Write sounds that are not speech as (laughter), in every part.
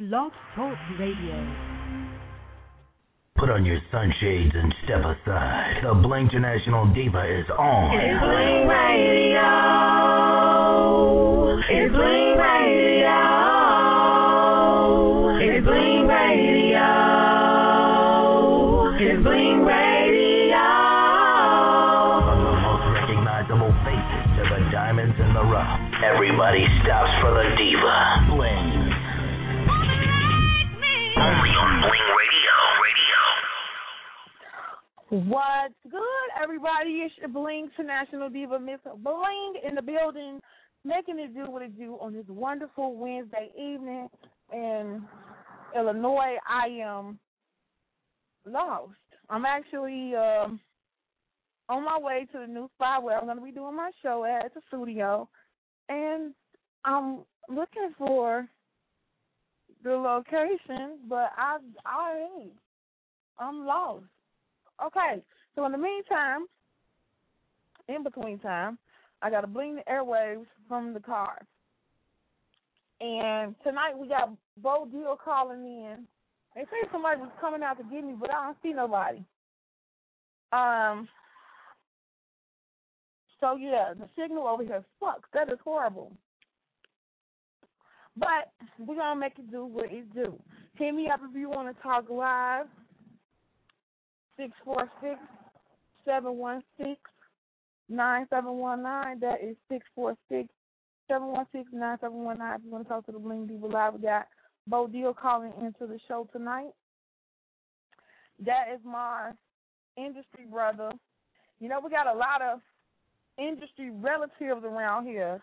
Blog Talk Radio. Put on your sunshades and step aside. The Bling International Diva is on. It's Bling Radio. It's Bling Radio. It's Bling Radio. It's Bling Radio. From the most recognizable faces to the diamonds in the rough. Everybody stops for the Diva. What's good, everybody? It's your Bling International Diva, Miss Bling, in the building, making it do what it do on this wonderful Wednesday evening in Illinois. I am lost. I'm actually um, on my way to the new spot where I'm going to be doing my show at. A studio, and I'm looking for the location, but I I. I'm lost. Okay, so in the meantime, in between time, I got to bling the airwaves from the car. And tonight we got Bo Deal calling in. They say somebody was coming out to get me, but I don't see nobody. Um. So yeah, the signal over here sucks. That is horrible. But we're gonna make it do what it do. Hit me up if you want to talk live. Six four six seven one six nine seven one nine. That is six four six seven one six nine seven one nine. If you want to talk to the Bling Diva Live, we got Bo Deal calling into the show tonight. That is my industry brother. You know, we got a lot of industry relatives around here.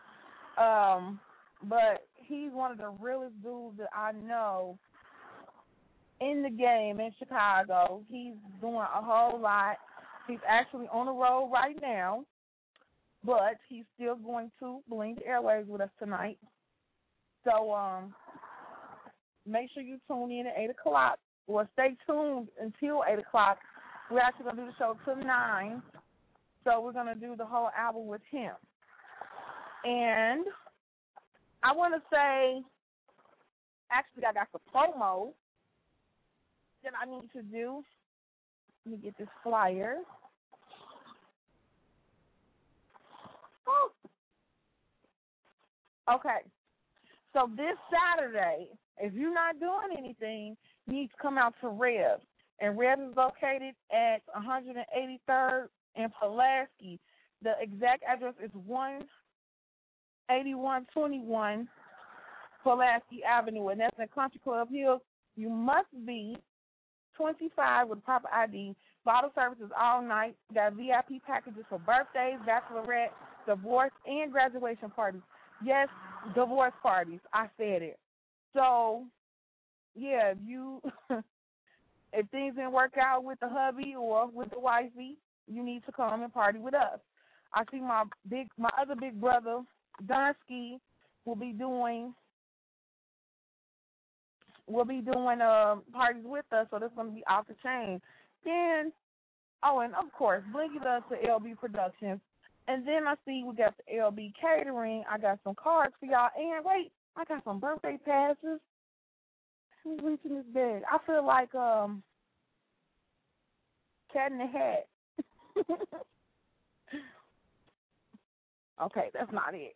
Um, but he's one of the realest dudes that I know in the game in Chicago. He's doing a whole lot. He's actually on the road right now, but he's still going to bling the airways with us tonight. So um, make sure you tune in at eight o'clock, or stay tuned until eight o'clock. We're actually gonna do the show till nine, so we're gonna do the whole album with him. And I want to say, actually, I got some promo that I need to do. Let me get this flyer. Okay. So this Saturday, if you're not doing anything, you need to come out to Rev. And Rev is located at 183rd and Pulaski. The exact address is 18121 Pulaski Avenue, and that's in Country Club Hills. You must be 25 with proper ID. Bottle services all night. Got VIP packages for birthdays, bachelorette, divorce, and graduation parties. Yes, divorce parties. I said it. So, yeah, if you (laughs) if things didn't work out with the hubby or with the wifey, you need to come and party with us. I see my big my other big brother, Donsky, will be doing will be doing uh, parties with us, so that's gonna be off the chain. Then oh and of course Blinky does the LB Productions. And then I see we got the LB catering. I got some cards for y'all. And wait, I got some birthday passes. Who's reaching this bed? I feel like um cat in the hat. (laughs) okay, that's not it.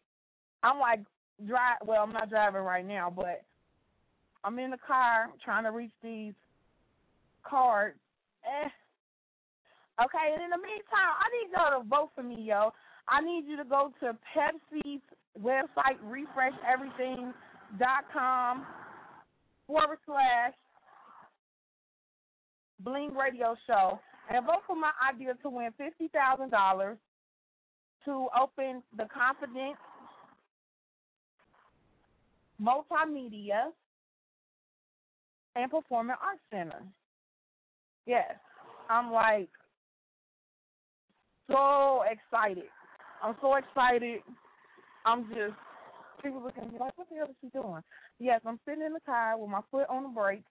I'm like drive. Well, I'm not driving right now, but I'm in the car trying to reach these cards. Eh. Okay, and in the meantime, I need y'all to vote for me, yo. I need you to go to Pepsi's website, refresheverything.com forward slash Bling Radio Show, and vote for my idea to win fifty thousand dollars to open the Confidence Multimedia and Performing Arts Center. Yes, I'm like so excited. I'm so excited. I'm just people looking at me like, what the hell is she doing? Yes, I'm sitting in the car with my foot on the brake,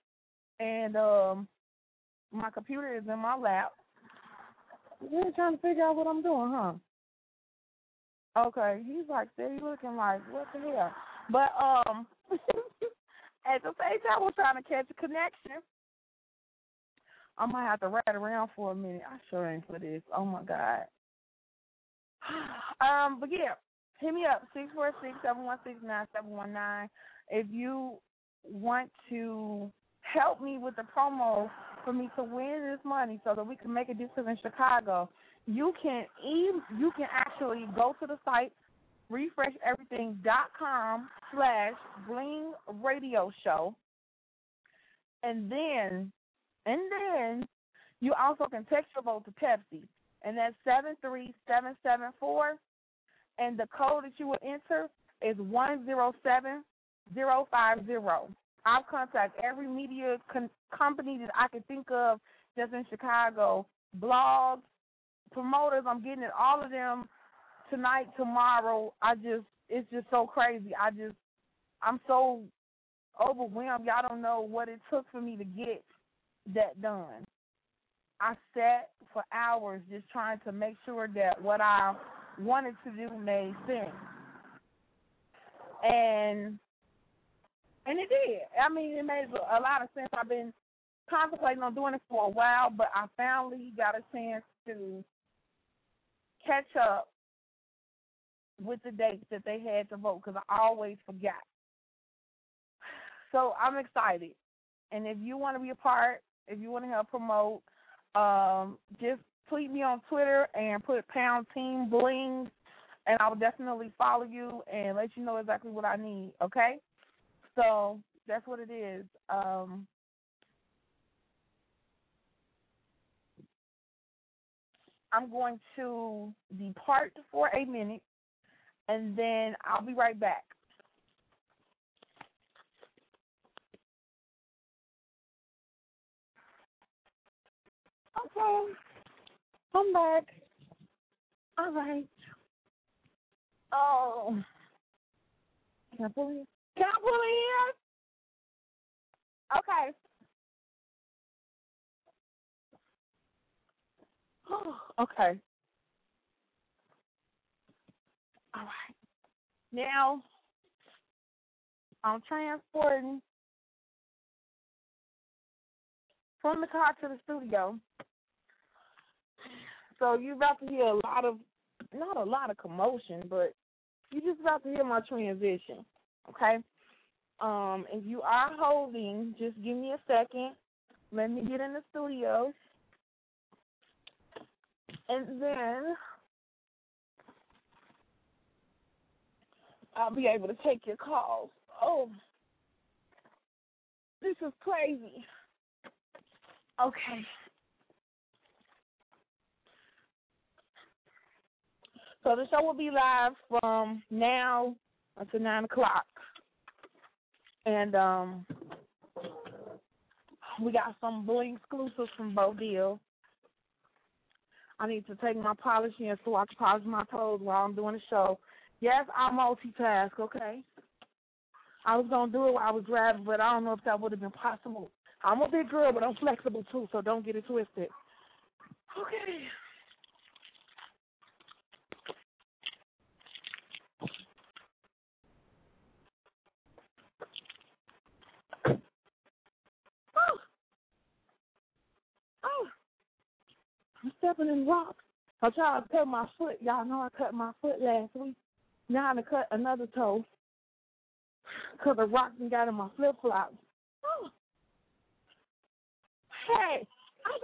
and um, my computer is in my lap. You're trying to figure out what I'm doing, huh? Okay, he's like steady looking like what the hell, but um, (laughs) at the same I was trying to catch a connection. I might have to ride around for a minute. I sure ain't for this. Oh my God. (sighs) Um, but yeah, hit me up six four six seven one six nine seven one nine if you want to help me with the promo for me to win this money so that we can make a difference in Chicago. You can e- you can actually go to the site refresheverything.com slash bling radio show and then and then you also can text your vote to Pepsi and that's seven three seven seven four and the code that you will enter is one zero seven zero five zero. I've contacted every media con- company that I can think of that's in Chicago, blogs, promoters. I'm getting it, all of them tonight, tomorrow. I just, it's just so crazy. I just, I'm so overwhelmed. Y'all don't know what it took for me to get that done. I sat for hours just trying to make sure that what I wanted to do made sense. And and it did. I mean, it made a lot of sense. I've been contemplating on doing it for a while, but I finally got a chance to catch up with the dates that they had to vote because I always forgot. So I'm excited. And if you want to be a part, if you want to help promote, um, just tweet me on Twitter and put pound team bling, and I will definitely follow you and let you know exactly what I need. Okay? So that's what it is. Um, I'm going to depart for a minute, and then I'll be right back. Okay. I'm back. All right. Oh. Can I pull in? Can I pull in? Okay. (sighs) okay. All right. Now, I'm transporting from the car to the studio. So you're about to hear a lot of, not a lot of commotion, but you're just about to hear my transition. Okay. Um, if you are holding, just give me a second. Let me get in the studio. And then I'll be able to take your calls. Oh, this is crazy. Okay. So the show will be live from now until nine o'clock, and um, we got some bling exclusives from Bo Deal. I need to take my polish in so I can polish my toes while I'm doing the show. Yes, I multitask. Okay. I was gonna do it while I was driving, but I don't know if that would have been possible. I'm a big girl, but I'm flexible too, so don't get it twisted. Okay. Oh. Oh. I'm stepping in rocks. I tried to cut my foot. Y'all know I cut my foot last week. Now going to cut another toe because the rocks and got in my flip flops. (gasps) Hey, I'm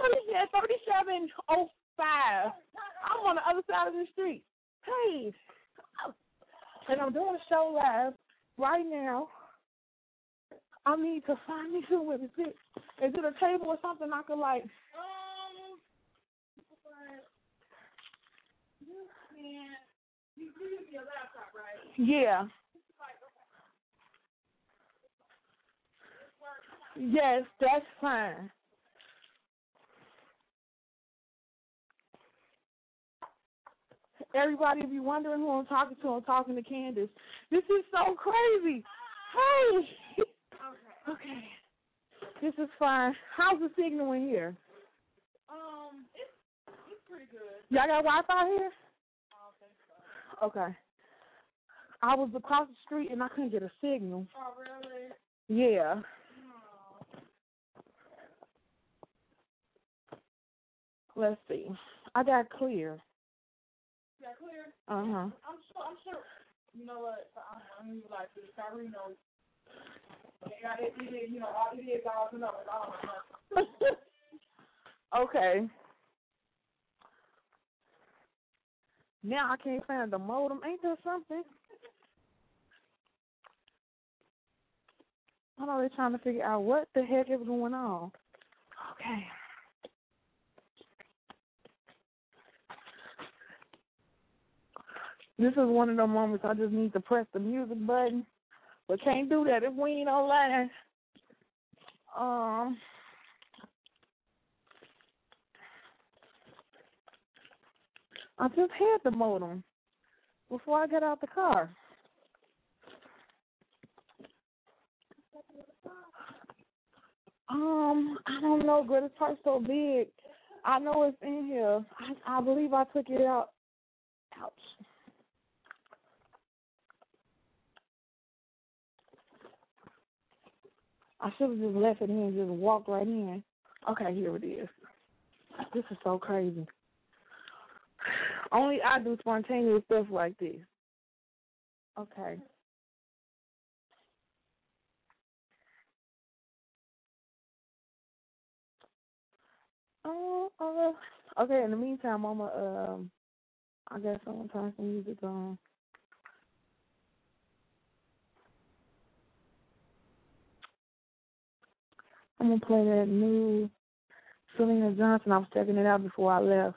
thirty seven oh five. I'm on the other side of the street. Hey, and I'm doing a show live right now. I need to find me somewhere to sit. Is it a table or something I could like? Um, you can. You use your laptop, right? Yeah. Yes, that's fine. Everybody, if you're wondering who I'm talking to, I'm talking to Candace. This is so crazy. Hey. Okay. Okay. This is fine. How's the signal in here? Um, it's it's pretty good. Y'all got Wi-Fi here? Okay. I was across the street and I couldn't get a signal. Oh, really? Yeah. Oh. Let's see. I got clear. You got clear? Uh huh. I'm sure. I'm sure. You know what? I'm, I'm like this. Kyrie knows. It, it, it, you know, all it is all to know. All okay. Now I can't find the modem. Ain't there something? I know they're trying to figure out what the heck is going on. Okay. This is one of the moments I just need to press the music button, but can't do that if we ain't online. Um. I just had the modem before I got out the car. Um, I don't know, but this part's so big. I know it's in here. I, I believe I took it out. Ouch. I should have just left it in and just walked right in. Okay, here it is. This is so crazy. Only I do spontaneous stuff like this. Okay. Oh, uh, okay. In the meantime, I'm gonna, um, I guess I'm gonna turn some music on. I'm gonna play that new Selena Johnson. I was checking it out before I left.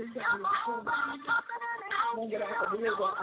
Don't get off the wheels of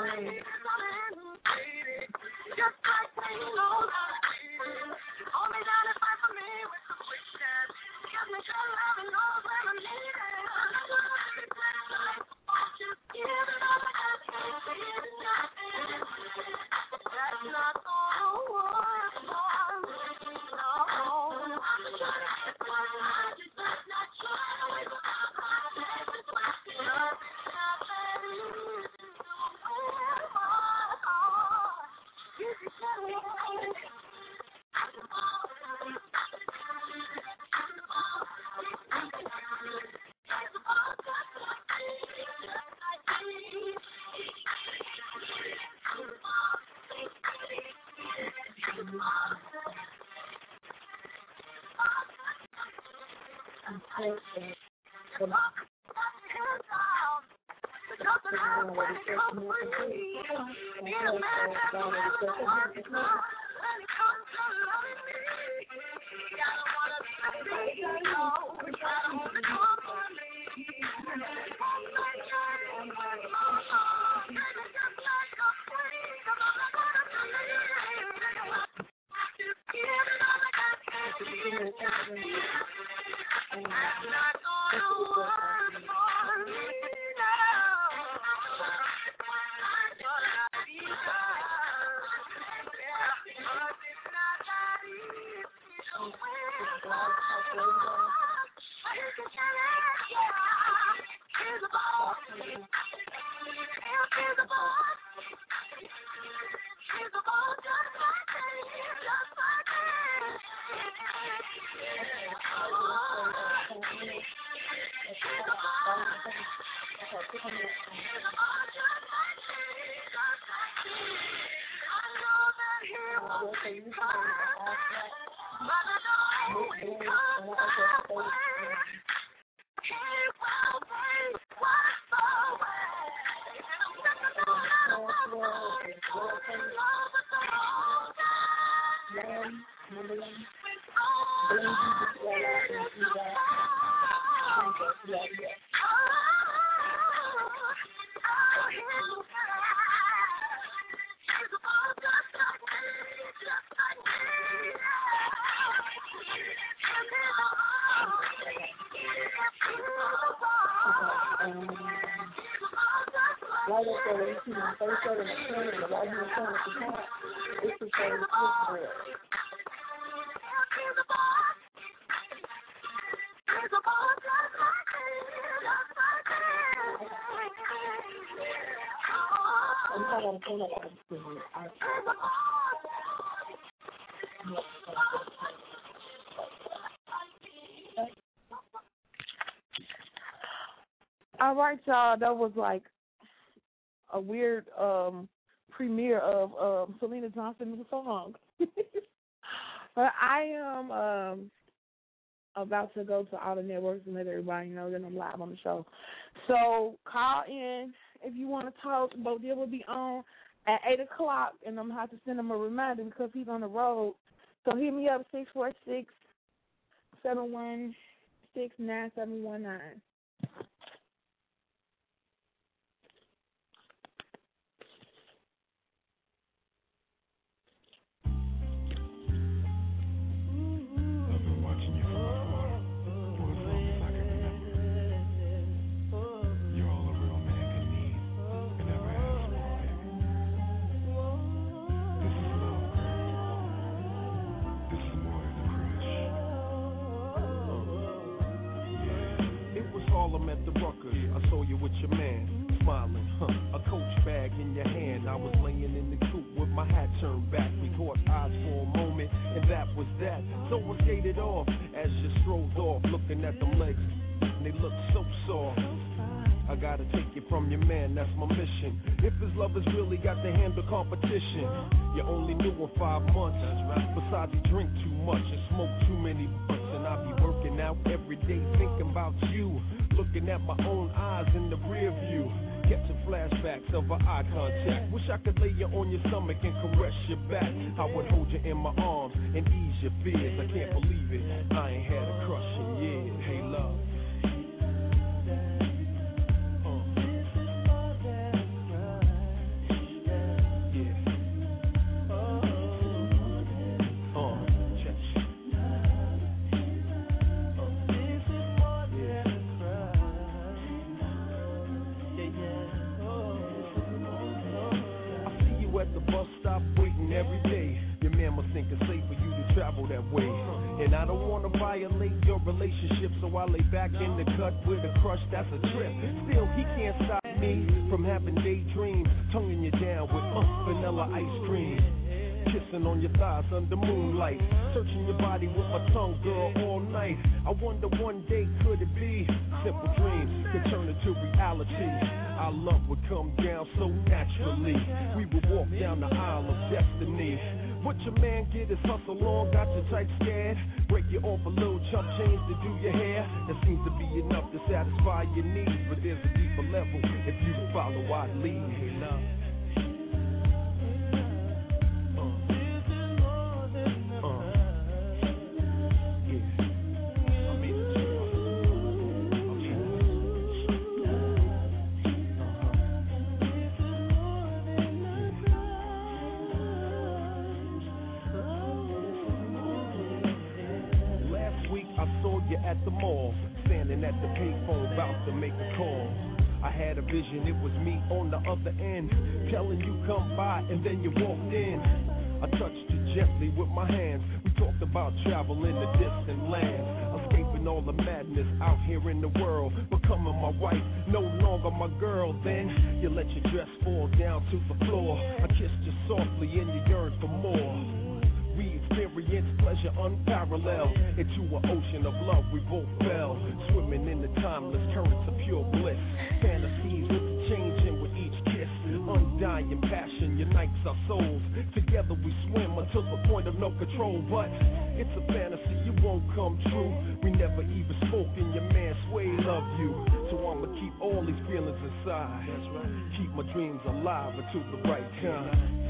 I'm not gonna you, for. Set in the same. I'm All right, y'all. That was like a weird um premiere of um Selena Johnson's song. (laughs) but I am um about to go to all the networks and let everybody know that I'm live on the show. So call in if you want to talk. Bo Deal will be on at eight o'clock, and I'm gonna have to send him a reminder because he's on the road. So hit me up six four six seven one six nine seven one nine. I saw you with your man, smiling, huh? A coach bag in your hand. I was laying in the coop with my hat turned back. We caught eyes for a moment, and that was that. So I skated off as you strolled off, looking at them legs. And they look so soft. I gotta take it from your man, that's my mission. If his lovers really got to handle competition, you only knew him five months. Besides, he drink too much and smoke too many blunts. And I be working out every day thinking about you. Looking at my own eyes in the rear view. Catching flashbacks of our eye contact. Wish I could lay you on your stomach and caress your back. I would hold you in my arms and ease your fears. I can't believe it. I ain't had a crush in years. That way. And I don't wanna violate your relationship, so I lay back in the cut with a crush that's a trip. Still, he can't stop me from having daydreams, tonguing you down with uh, vanilla ice cream. Kissing on your thighs under moonlight. Searching your body with my tongue, girl, all night. I wonder one day could it be simple dreams could turn into reality. Our love would come down so naturally. We would walk down the aisle of destiny. What your man get is hustle on, got your tight scared. Break you off a little chump change to do your hair. That seems to be enough to satisfy your needs. But there's a deeper level if you follow I lead. Make a call. I had a vision, it was me on the other end, telling you come by, and then you walked in. I touched you gently with my hands. We talked about traveling to distant lands, escaping all the madness out here in the world, becoming my wife, no longer my girl. Then you let your dress fall down to the floor. I kissed you softly, and you yearned for more. Pleasure unparalleled into an ocean of love. We both fell, swimming in the timeless currents of pure bliss. Fantasies changing with each kiss. Undying passion unites our souls. Together we swim until the point of no control. But it's a fantasy, it won't come true. We never even spoke, and your man Sway love you. So I'ma keep all these feelings inside. Keep my dreams alive until the right time.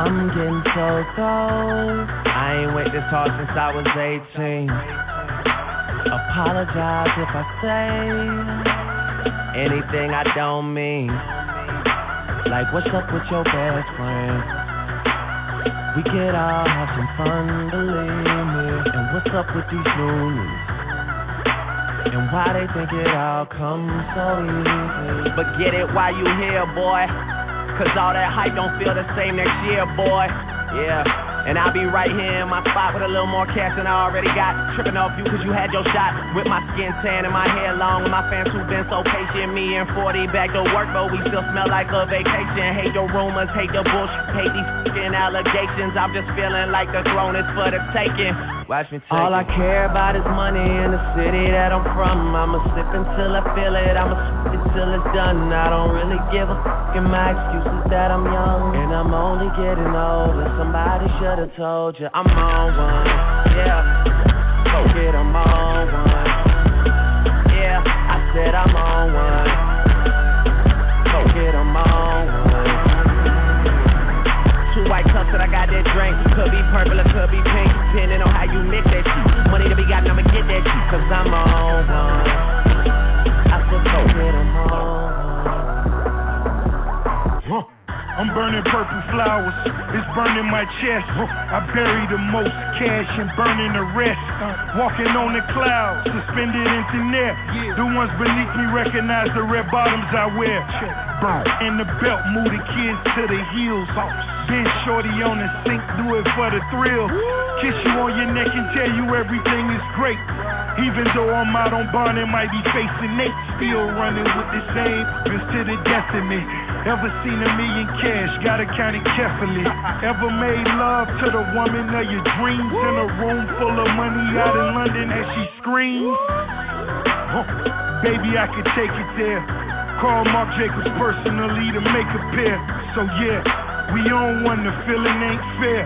I'm getting so cold. I ain't wait this hard since I was 18. Apologize if I say anything I don't mean. Like, what's up with your best friend? We could all have some fun, believe me. And what's up with these loonies? And why they think it all comes so easy? But get it while you here, boy. Cause all that hype don't feel the same next year, boy. Yeah. And I'll be right here in my spot with a little more cash than I already got. Tripping off you cause you had your shot. With my skin tan and my hair long. And my fans who've been so patient. Me and 40 back to work, but we still smell like a vacation. Hate your rumors, hate the bullshit, hate these fucking allegations. I'm just feeling like the throne is for the taking. Watch me take All. I care about is money in the city that I'm from. I'ma sip until I feel it. I'ma till it's done. I don't really give a fuck. And my excuse is that I'm young. And I'm only getting older. Somebody should've told you I'm on one. Yeah. Go get 'em on one. Yeah. I said I'm on one. Go get 'em on one. Two white cups that I got that drink. Could be purple or could be pink. Depending on how you mix that shit. Money to be got, I'ma get that shit. Cause I'm on one. I'm burning purple flowers, it's burning my chest. I bury the most cash and burning the rest. Uh, walking on the clouds, suspended in thin air. The ones beneath me recognize the red bottoms I wear. Burn in the belt, move the kids to the heels. Been shorty on the sink, do it for the thrill. Kiss you on your neck and tell you everything is great. Even though I'm out on bond and might be facing Nate, still running with the same risk to the me. Ever seen a million cash? Gotta count it carefully. Ever made love to the woman of your dreams in a room full of money out in London as she screams? Huh. Baby, I could take it there. Call Marc Jacobs personally to make a pair. So yeah, we on one, the feeling ain't fair.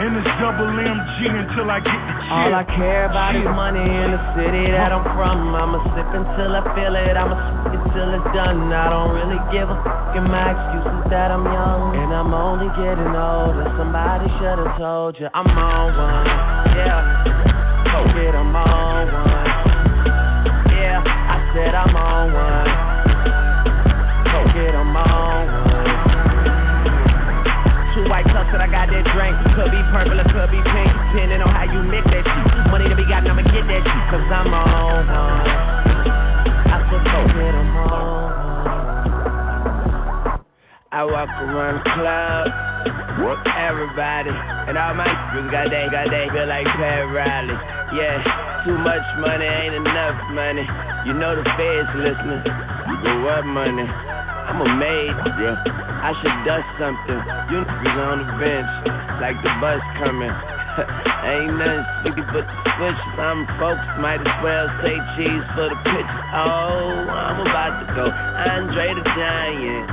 And it's double MG until I get the cheer. All I care about is money in the city that I'm from. I'ma sip until I feel it. I'ma sip it till it's done. I don't really give a fuck. And my excuse is that I'm young. And I'm only getting older. Somebody should've told you I'm on one. Yeah. Go get 'em on one. Yeah. I said I'm on one. That that drink. Could be purple or could be pink. Depending on how you mix that shit. Money to be got, I'ma get that shit. Cause I'm on one. I said go get 'em on I walk around the club, everybody, and all my niggas got they, got they feel like Pat Riley. Yeah, too much money ain't enough money. You know the feds listening. But what money? I'm a maid, bro. I should dust something. You niggas on the bench, like the bus coming. (laughs) Ain't nothing sticky but the switch. Some folks might as well say cheese for the pitch. Oh, I'm about to go. Andre the Giant.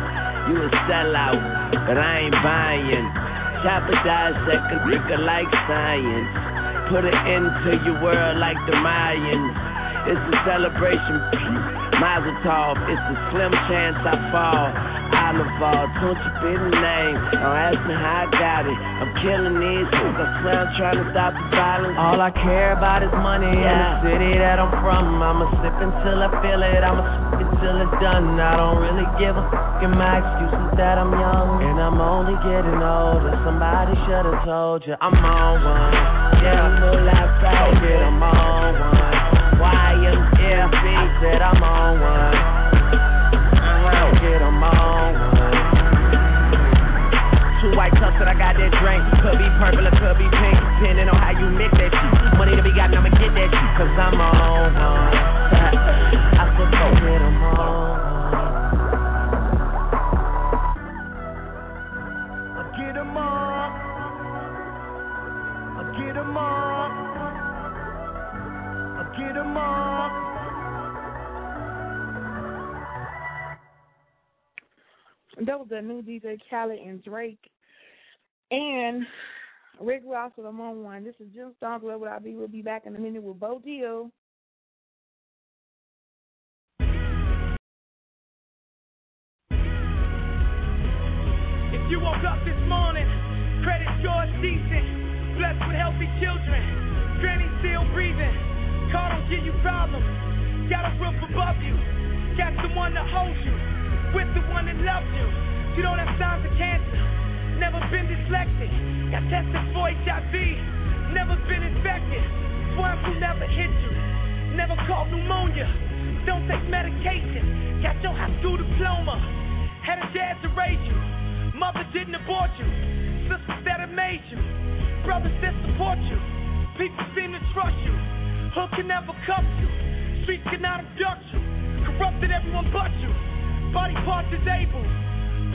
You a sellout, but I ain't buying. Chopper dissect a nigga like science. Put it into your world like the Mayans. It's a celebration. Mazel tov. It's a slim chance I fall. Oliver, don't you be the name. Don't ask me how I got it. I'm killing these fools. I swear I'm trying to stop the violence. All I care about is money in the city that I'm from. I'ma sip until I feel it. I'ma sip it till it's done. I don't really give a fuck. And my excuse is that I'm young. And I'm only getting older. Somebody should've told you I'm on one. Yeah, no laugh out. Get I'm on one. YMCA. I said Khaled and Drake. And Rick Ross with I'm on one. This is Jim Stones. Where would I be? We'll be back in a minute with Bo Deal. If you woke up this morning sure it's decent. Blessed with healthy children. Granny still breathing. Car don't give you problems. Got a roof above you. Got someone to hold you. With the one that loves you. Been dyslexic. Got tested for HIV. Never been infected. Swine flu never hit you. Never caught pneumonia. Don't take medication. Got your high school diploma. Had a dad to raise you. Mother didn't abort you. Sisters that have made you. Brothers that support you. People seem to trust you. Hook can never cuff you. Streets cannot abduct you. Corrupted everyone but you. Body parts disabled.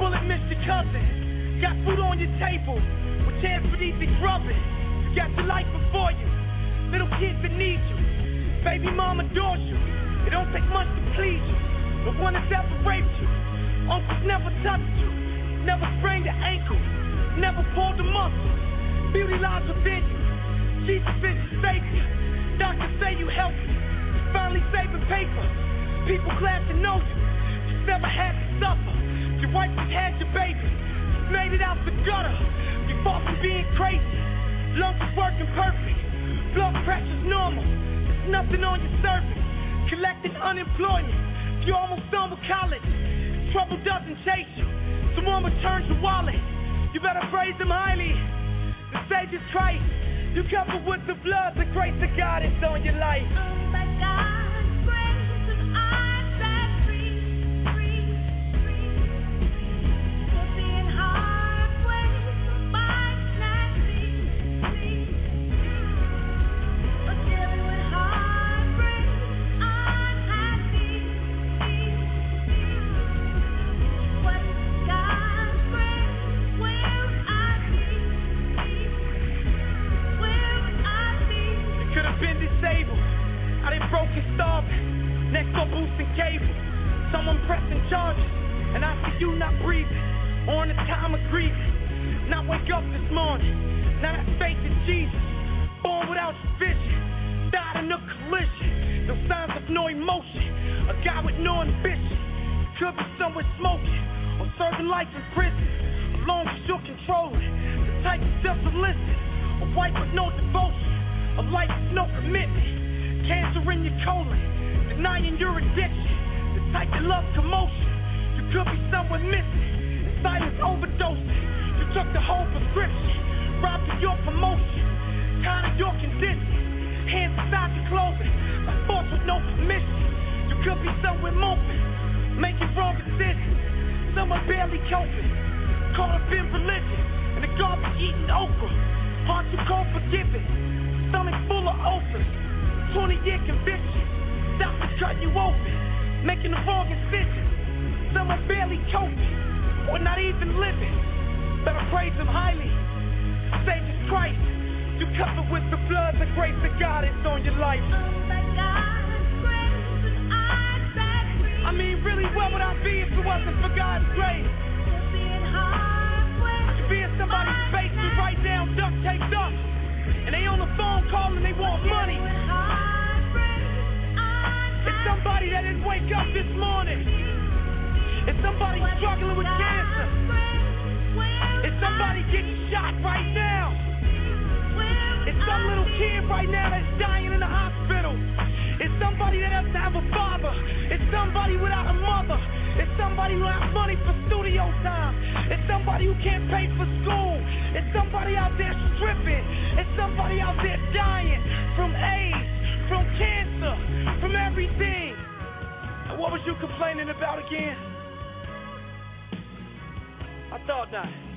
Bullet missed your cousin. Got food on your table. With chance for easy grubbing. You got your life before you. Little kids that need you. Baby mom adores you. It don't take much to please you. The one that's ever raped you. Uncles never touched you. Never sprained your ankle. Never pulled a muscle. Beauty lies within you. Jesus is your savior. Doctors say you healthy. You finally saving paper. People glad to know you. You never had to suffer. Your wife just had your baby. You made it out the gutter. You fought from being crazy. Lungs is working perfect. Blood pressure's normal. There's nothing on your surface. Collecting unemployment. You're almost done with college. Trouble doesn't chase you. Someone returns your wallet. You better praise him highly. The Savior's Christ. You covered with the blood, the grace of God is on your life. Could be somewhere smoking. Or serving life in prison. As long as you're controlling. The type of self-illicit. A wife with no devotion. A life with no commitment. Cancer in your colon. Denying your addiction. The type that loves commotion. You could be somewhere missing. In silence overdosing. You took the whole prescription. Robbed of your promotion. Tired of your condition. Hands inside your clothing. By force with no permission. You could be somewhere moping. Making wrong decisions. Someone barely coping. Caught up in religion. And the garbage eating okra. Too cold forgiving. Stomach full of ulcers. 20 year conviction. Doctor cutting you open. Making the wrong decision. Someone barely coping. Or not even living. Better praise him highly. Savior Christ. You covered with the blood, the grace of God is on your life. Oh I mean, really, where would I be if it wasn't for God's grace? Could be in somebody's basement right now, duct taped up, and they on the phone calling, they want money. It's somebody that didn't wake up this morning. It's somebody struggling with cancer. It's somebody getting shot right now. It's some little kid right now that's dying in the hospital. It's somebody that doesn't somebody without a mother. It's somebody who has money for studio time. It's somebody who can't pay for school. It's somebody out there stripping. It's somebody out there dying from AIDS, from cancer, from everything. And what was you complaining about again? I thought not.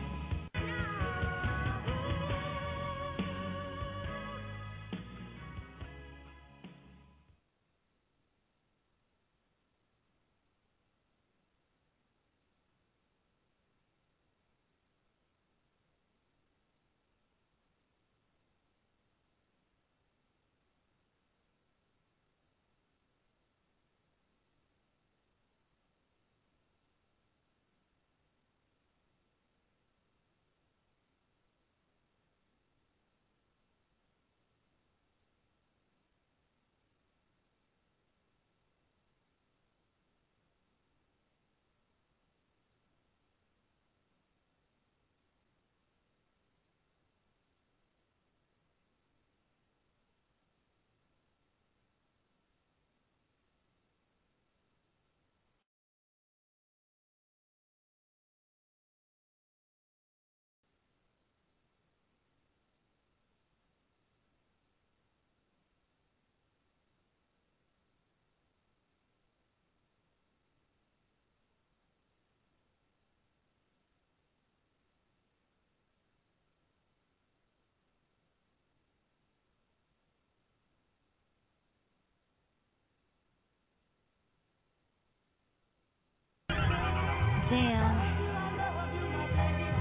Damn.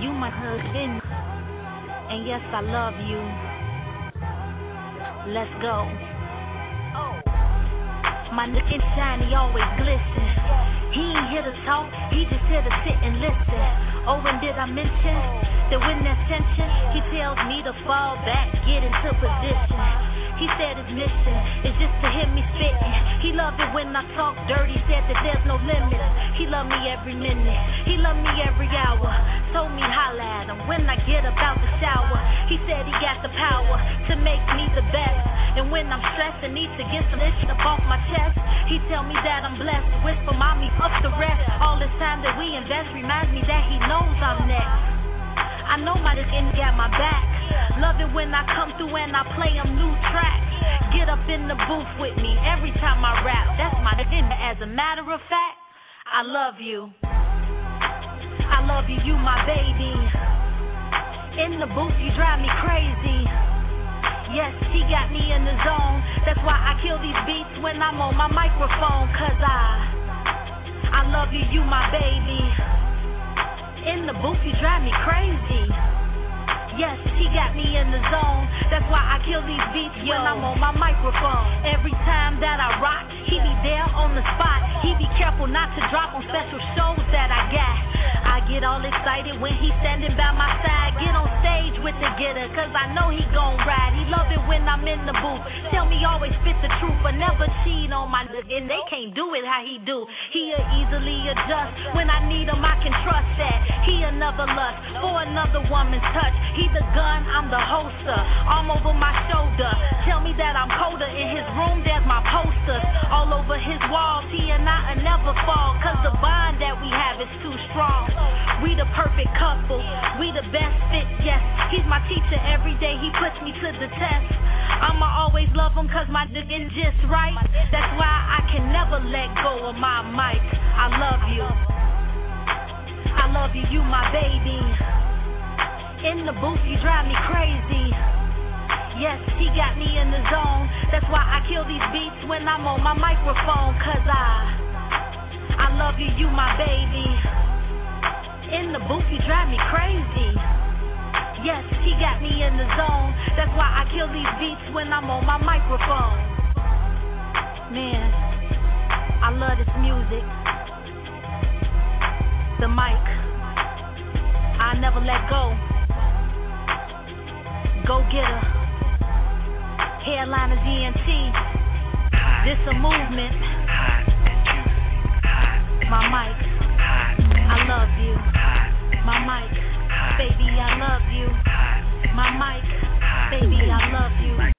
You my husband. And yes, I love you. Let's go. My nigga shiny always glisten. He ain't here to talk, he just here to sit and listen. Oh, and did I mention that when there's tension, he tells me to fall back, get into position. He said his mission is just to hear me spitting. He loved it when I talk dirty, said that there's no limit. He loved me every minute, he loved me every hour. Told me holla at him when I get up out the shower. He said he got the power to make me the best. And when I'm stressed and need to get some this up off my chest, he tell me that I'm blessed. Whisper mommy up the rest. All this time that we invest reminds me that he knows I'm next. I know my end got my back. Love it when I come through and I play them new tracks. Get up in the booth with me every time I rap. That's my agenda. As a matter of fact, I love you. I love you, you my baby. In the booth, you drive me crazy. Yes, he got me in the zone. That's why I kill these beats when I'm on my microphone. Cause I, I love you, you my baby. In the booth, you drive me crazy. Yes, he got me in the zone. That's why I kill these beats when I'm on my microphone. Every time that I rock, he be there on the spot. He be careful not to drop on special shows that I got. I get all excited when he standing by my side. Get on stage with the getter, cause I know he gon' ride. He love it when I'm in the booth. Tell me always spit the truth, but never cheat on my nigga. And they can't do it how he do. He'll easily adjust. When I need him, I can trust that. He another lust for another woman's touch. He the gun, I'm the holster. Arm over my shoulder. Tell me that I'm colder. In his room, there's my posters. All over his walls, he and I will never fall. Cause the bond that we have is too strong. We the perfect couple. We the best fit, yes. He's my teacher every day. He puts me to the test. I'ma always love him cause my nigga just right. That's why I can never let go of my mic. I love you. I love you, you my baby. In the booth, you drive me crazy. Yes, he got me in the zone. That's why I kill these beats when I'm on my microphone. Cause I, I love you, you my baby. In the booth, you drive me crazy. Yes, he got me in the zone. That's why I kill these beats when I'm on my microphone. Man, I love this music. The mic. I never let go. Go get her. Airliners ENT. This a movement. My mic, I love you. My mic, baby, I love you. My mic, baby, I love you.